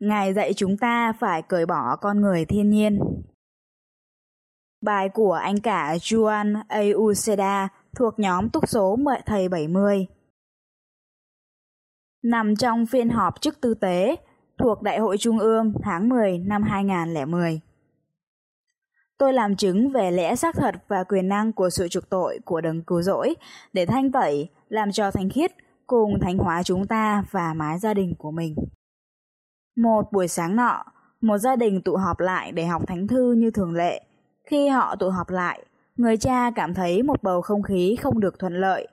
Ngài dạy chúng ta phải cởi bỏ con người thiên nhiên. Bài của anh cả Juan A. Uceda thuộc nhóm túc số thầy 70. Nằm trong phiên họp chức tư tế thuộc Đại hội Trung ương tháng 10 năm 2010. Tôi làm chứng về lẽ xác thật và quyền năng của sự trục tội của đấng cứu rỗi để thanh tẩy, làm cho thánh khiết cùng thánh hóa chúng ta và mái gia đình của mình. Một buổi sáng nọ, một gia đình tụ họp lại để học thánh thư như thường lệ. Khi họ tụ họp lại, người cha cảm thấy một bầu không khí không được thuận lợi.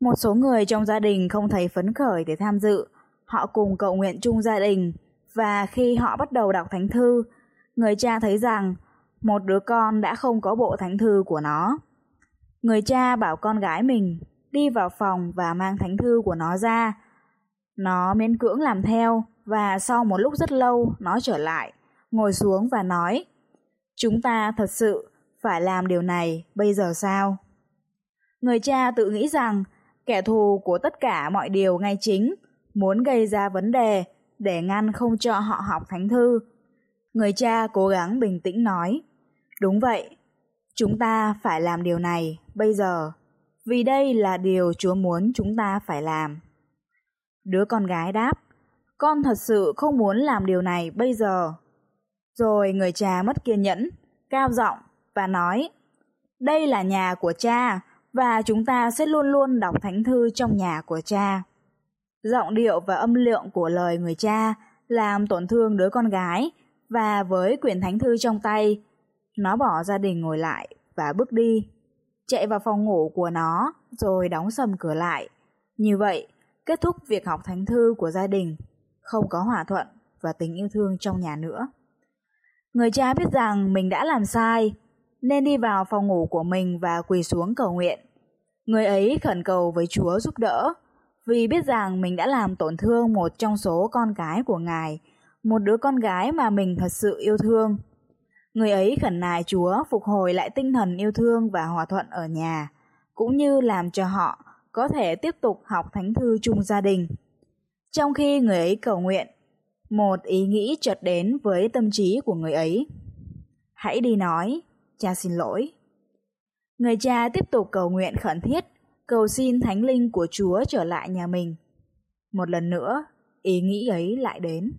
Một số người trong gia đình không thấy phấn khởi để tham dự, họ cùng cầu nguyện chung gia đình và khi họ bắt đầu đọc thánh thư, người cha thấy rằng một đứa con đã không có bộ thánh thư của nó. Người cha bảo con gái mình đi vào phòng và mang thánh thư của nó ra. Nó miễn cưỡng làm theo và sau một lúc rất lâu nó trở lại, ngồi xuống và nói Chúng ta thật sự phải làm điều này bây giờ sao? Người cha tự nghĩ rằng kẻ thù của tất cả mọi điều ngay chính muốn gây ra vấn đề để ngăn không cho họ học thánh thư. Người cha cố gắng bình tĩnh nói Đúng vậy, chúng ta phải làm điều này bây giờ vì đây là điều Chúa muốn chúng ta phải làm. Đứa con gái đáp con thật sự không muốn làm điều này bây giờ. Rồi người cha mất kiên nhẫn, cao giọng và nói, đây là nhà của cha và chúng ta sẽ luôn luôn đọc thánh thư trong nhà của cha. Giọng điệu và âm lượng của lời người cha làm tổn thương đứa con gái và với quyển thánh thư trong tay, nó bỏ gia đình ngồi lại và bước đi, chạy vào phòng ngủ của nó rồi đóng sầm cửa lại. Như vậy, kết thúc việc học thánh thư của gia đình không có hòa thuận và tình yêu thương trong nhà nữa. Người cha biết rằng mình đã làm sai, nên đi vào phòng ngủ của mình và quỳ xuống cầu nguyện. Người ấy khẩn cầu với Chúa giúp đỡ, vì biết rằng mình đã làm tổn thương một trong số con cái của Ngài, một đứa con gái mà mình thật sự yêu thương. Người ấy khẩn nài Chúa phục hồi lại tinh thần yêu thương và hòa thuận ở nhà, cũng như làm cho họ có thể tiếp tục học thánh thư chung gia đình. Trong khi người ấy cầu nguyện, một ý nghĩ chợt đến với tâm trí của người ấy. Hãy đi nói, cha xin lỗi. Người cha tiếp tục cầu nguyện khẩn thiết, cầu xin thánh linh của Chúa trở lại nhà mình. Một lần nữa, ý nghĩ ấy lại đến.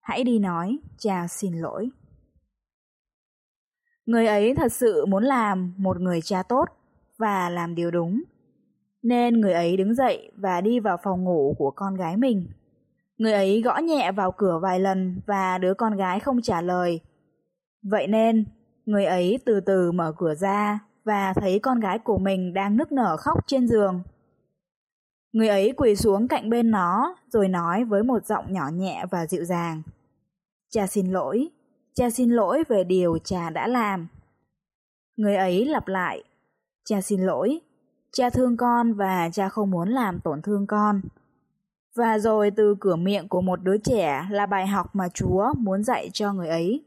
Hãy đi nói, cha xin lỗi. Người ấy thật sự muốn làm một người cha tốt và làm điều đúng nên người ấy đứng dậy và đi vào phòng ngủ của con gái mình. Người ấy gõ nhẹ vào cửa vài lần và đứa con gái không trả lời. Vậy nên, người ấy từ từ mở cửa ra và thấy con gái của mình đang nức nở khóc trên giường. Người ấy quỳ xuống cạnh bên nó rồi nói với một giọng nhỏ nhẹ và dịu dàng. Cha xin lỗi, cha xin lỗi về điều cha đã làm. Người ấy lặp lại, cha xin lỗi, Cha thương con và cha không muốn làm tổn thương con. Và rồi từ cửa miệng của một đứa trẻ là bài học mà Chúa muốn dạy cho người ấy.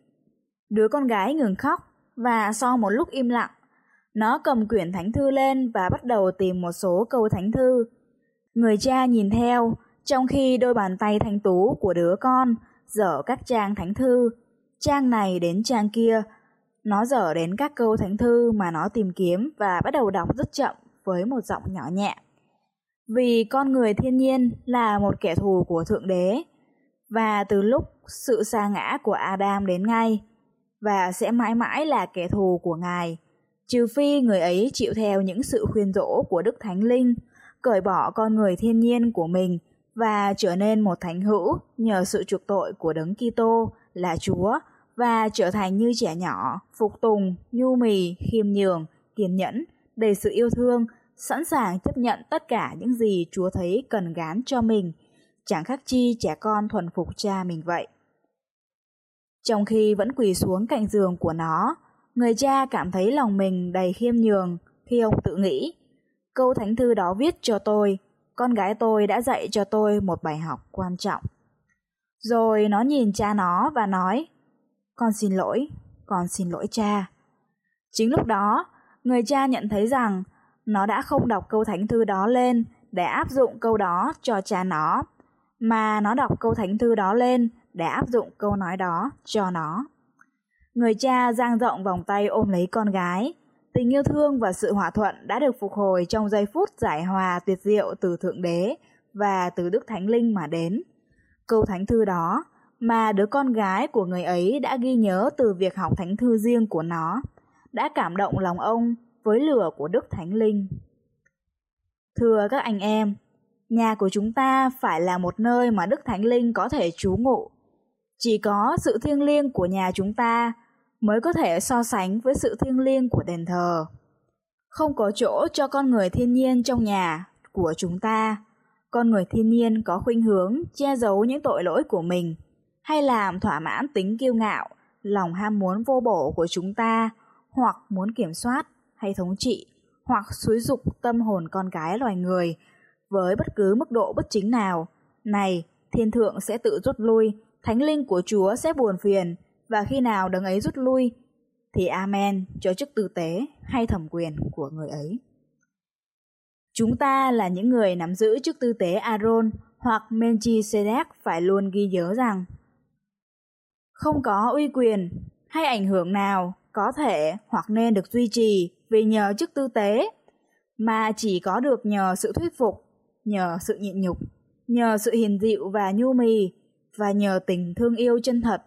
Đứa con gái ngừng khóc và sau một lúc im lặng, nó cầm quyển thánh thư lên và bắt đầu tìm một số câu thánh thư. Người cha nhìn theo, trong khi đôi bàn tay thanh tú của đứa con dở các trang thánh thư, trang này đến trang kia. Nó dở đến các câu thánh thư mà nó tìm kiếm và bắt đầu đọc rất chậm với một giọng nhỏ nhẹ. Vì con người thiên nhiên là một kẻ thù của Thượng Đế, và từ lúc sự sa ngã của Adam đến ngay, và sẽ mãi mãi là kẻ thù của Ngài, trừ phi người ấy chịu theo những sự khuyên dỗ của Đức Thánh Linh, cởi bỏ con người thiên nhiên của mình và trở nên một thánh hữu nhờ sự chuộc tội của Đấng Kitô là Chúa và trở thành như trẻ nhỏ, phục tùng, nhu mì, khiêm nhường, kiên nhẫn, đầy sự yêu thương sẵn sàng chấp nhận tất cả những gì Chúa thấy cần gán cho mình, chẳng khác chi trẻ con thuần phục cha mình vậy. Trong khi vẫn quỳ xuống cạnh giường của nó, người cha cảm thấy lòng mình đầy khiêm nhường khi ông tự nghĩ. Câu thánh thư đó viết cho tôi, con gái tôi đã dạy cho tôi một bài học quan trọng. Rồi nó nhìn cha nó và nói, con xin lỗi, con xin lỗi cha. Chính lúc đó, người cha nhận thấy rằng nó đã không đọc câu thánh thư đó lên để áp dụng câu đó cho cha nó, mà nó đọc câu thánh thư đó lên để áp dụng câu nói đó cho nó. Người cha dang rộng vòng tay ôm lấy con gái. Tình yêu thương và sự hòa thuận đã được phục hồi trong giây phút giải hòa tuyệt diệu từ Thượng Đế và từ Đức Thánh Linh mà đến. Câu thánh thư đó mà đứa con gái của người ấy đã ghi nhớ từ việc học thánh thư riêng của nó, đã cảm động lòng ông với lửa của Đức Thánh Linh. Thưa các anh em, nhà của chúng ta phải là một nơi mà Đức Thánh Linh có thể trú ngụ. Chỉ có sự thiêng liêng của nhà chúng ta mới có thể so sánh với sự thiêng liêng của đền thờ. Không có chỗ cho con người thiên nhiên trong nhà của chúng ta. Con người thiên nhiên có khuynh hướng che giấu những tội lỗi của mình hay làm thỏa mãn tính kiêu ngạo, lòng ham muốn vô bổ của chúng ta hoặc muốn kiểm soát hay thống trị hoặc xúi dục tâm hồn con cái loài người với bất cứ mức độ bất chính nào. Này, thiên thượng sẽ tự rút lui, thánh linh của Chúa sẽ buồn phiền, và khi nào đấng ấy rút lui, thì Amen cho chức tư tế hay thẩm quyền của người ấy. Chúng ta là những người nắm giữ chức tư tế Aaron hoặc Melchizedek phải luôn ghi nhớ rằng không có uy quyền hay ảnh hưởng nào có thể hoặc nên được duy trì vì nhờ chức tư tế, mà chỉ có được nhờ sự thuyết phục, nhờ sự nhịn nhục, nhờ sự hiền dịu và nhu mì, và nhờ tình thương yêu chân thật,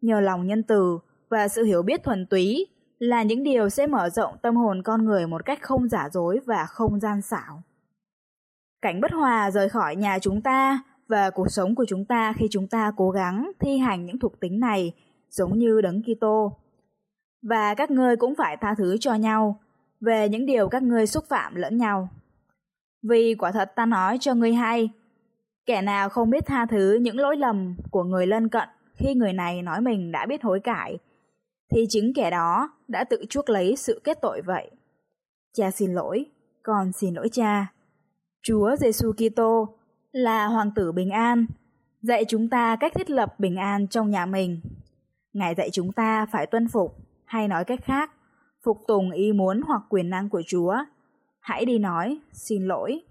nhờ lòng nhân từ và sự hiểu biết thuần túy là những điều sẽ mở rộng tâm hồn con người một cách không giả dối và không gian xảo. Cảnh bất hòa rời khỏi nhà chúng ta và cuộc sống của chúng ta khi chúng ta cố gắng thi hành những thuộc tính này giống như đấng Kitô. Và các ngươi cũng phải tha thứ cho nhau về những điều các ngươi xúc phạm lẫn nhau. Vì quả thật ta nói cho ngươi hay, kẻ nào không biết tha thứ những lỗi lầm của người lân cận khi người này nói mình đã biết hối cải, thì chính kẻ đó đã tự chuốc lấy sự kết tội vậy. Cha xin lỗi, con xin lỗi cha. Chúa Giêsu Kitô là hoàng tử bình an, dạy chúng ta cách thiết lập bình an trong nhà mình. Ngài dạy chúng ta phải tuân phục, hay nói cách khác, phục tùng ý muốn hoặc quyền năng của Chúa. Hãy đi nói, xin lỗi.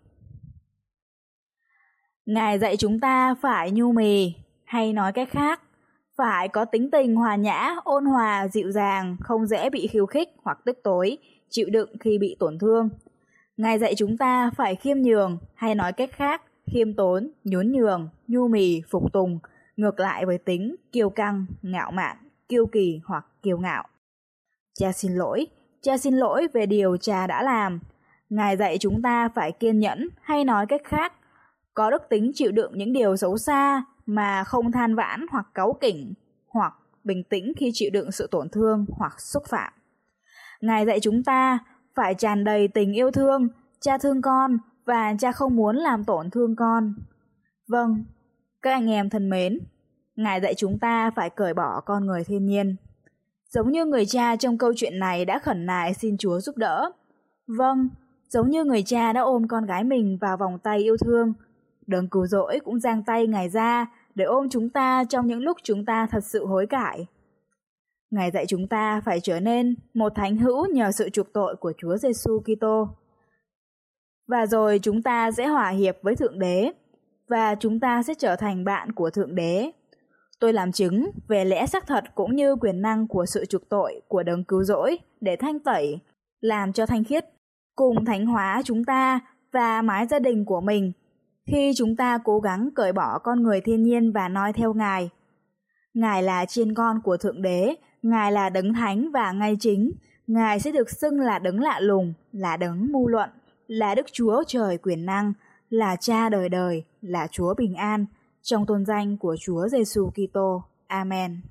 Ngài dạy chúng ta phải nhu mì, hay nói cách khác, phải có tính tình hòa nhã, ôn hòa, dịu dàng, không dễ bị khiêu khích hoặc tức tối, chịu đựng khi bị tổn thương. Ngài dạy chúng ta phải khiêm nhường, hay nói cách khác, khiêm tốn, nhún nhường, nhu mì, phục tùng, ngược lại với tính kiêu căng, ngạo mạn, kiêu kỳ hoặc kiêu ngạo. Cha xin lỗi, cha xin lỗi về điều cha đã làm. Ngài dạy chúng ta phải kiên nhẫn hay nói cách khác, có đức tính chịu đựng những điều xấu xa mà không than vãn hoặc cáu kỉnh hoặc bình tĩnh khi chịu đựng sự tổn thương hoặc xúc phạm. Ngài dạy chúng ta phải tràn đầy tình yêu thương, cha thương con và cha không muốn làm tổn thương con. Vâng, các anh em thân mến, Ngài dạy chúng ta phải cởi bỏ con người thiên nhiên. Giống như người cha trong câu chuyện này đã khẩn nài xin Chúa giúp đỡ. Vâng, giống như người cha đã ôm con gái mình vào vòng tay yêu thương. Đấng cứu rỗi cũng giang tay Ngài ra để ôm chúng ta trong những lúc chúng ta thật sự hối cải. Ngài dạy chúng ta phải trở nên một thánh hữu nhờ sự chuộc tội của Chúa Giêsu Kitô. Và rồi chúng ta sẽ hòa hiệp với Thượng Đế và chúng ta sẽ trở thành bạn của Thượng Đế. Tôi làm chứng về lẽ xác thật cũng như quyền năng của sự trục tội của đấng cứu rỗi để thanh tẩy, làm cho thanh khiết, cùng thánh hóa chúng ta và mái gia đình của mình khi chúng ta cố gắng cởi bỏ con người thiên nhiên và noi theo Ngài. Ngài là chiên con của Thượng Đế, Ngài là đấng thánh và ngay chính, Ngài sẽ được xưng là đấng lạ lùng, là đấng mưu luận, là Đức Chúa trời quyền năng, là cha đời đời, là Chúa bình an, trong tôn danh của Chúa Giêsu Kitô. Amen.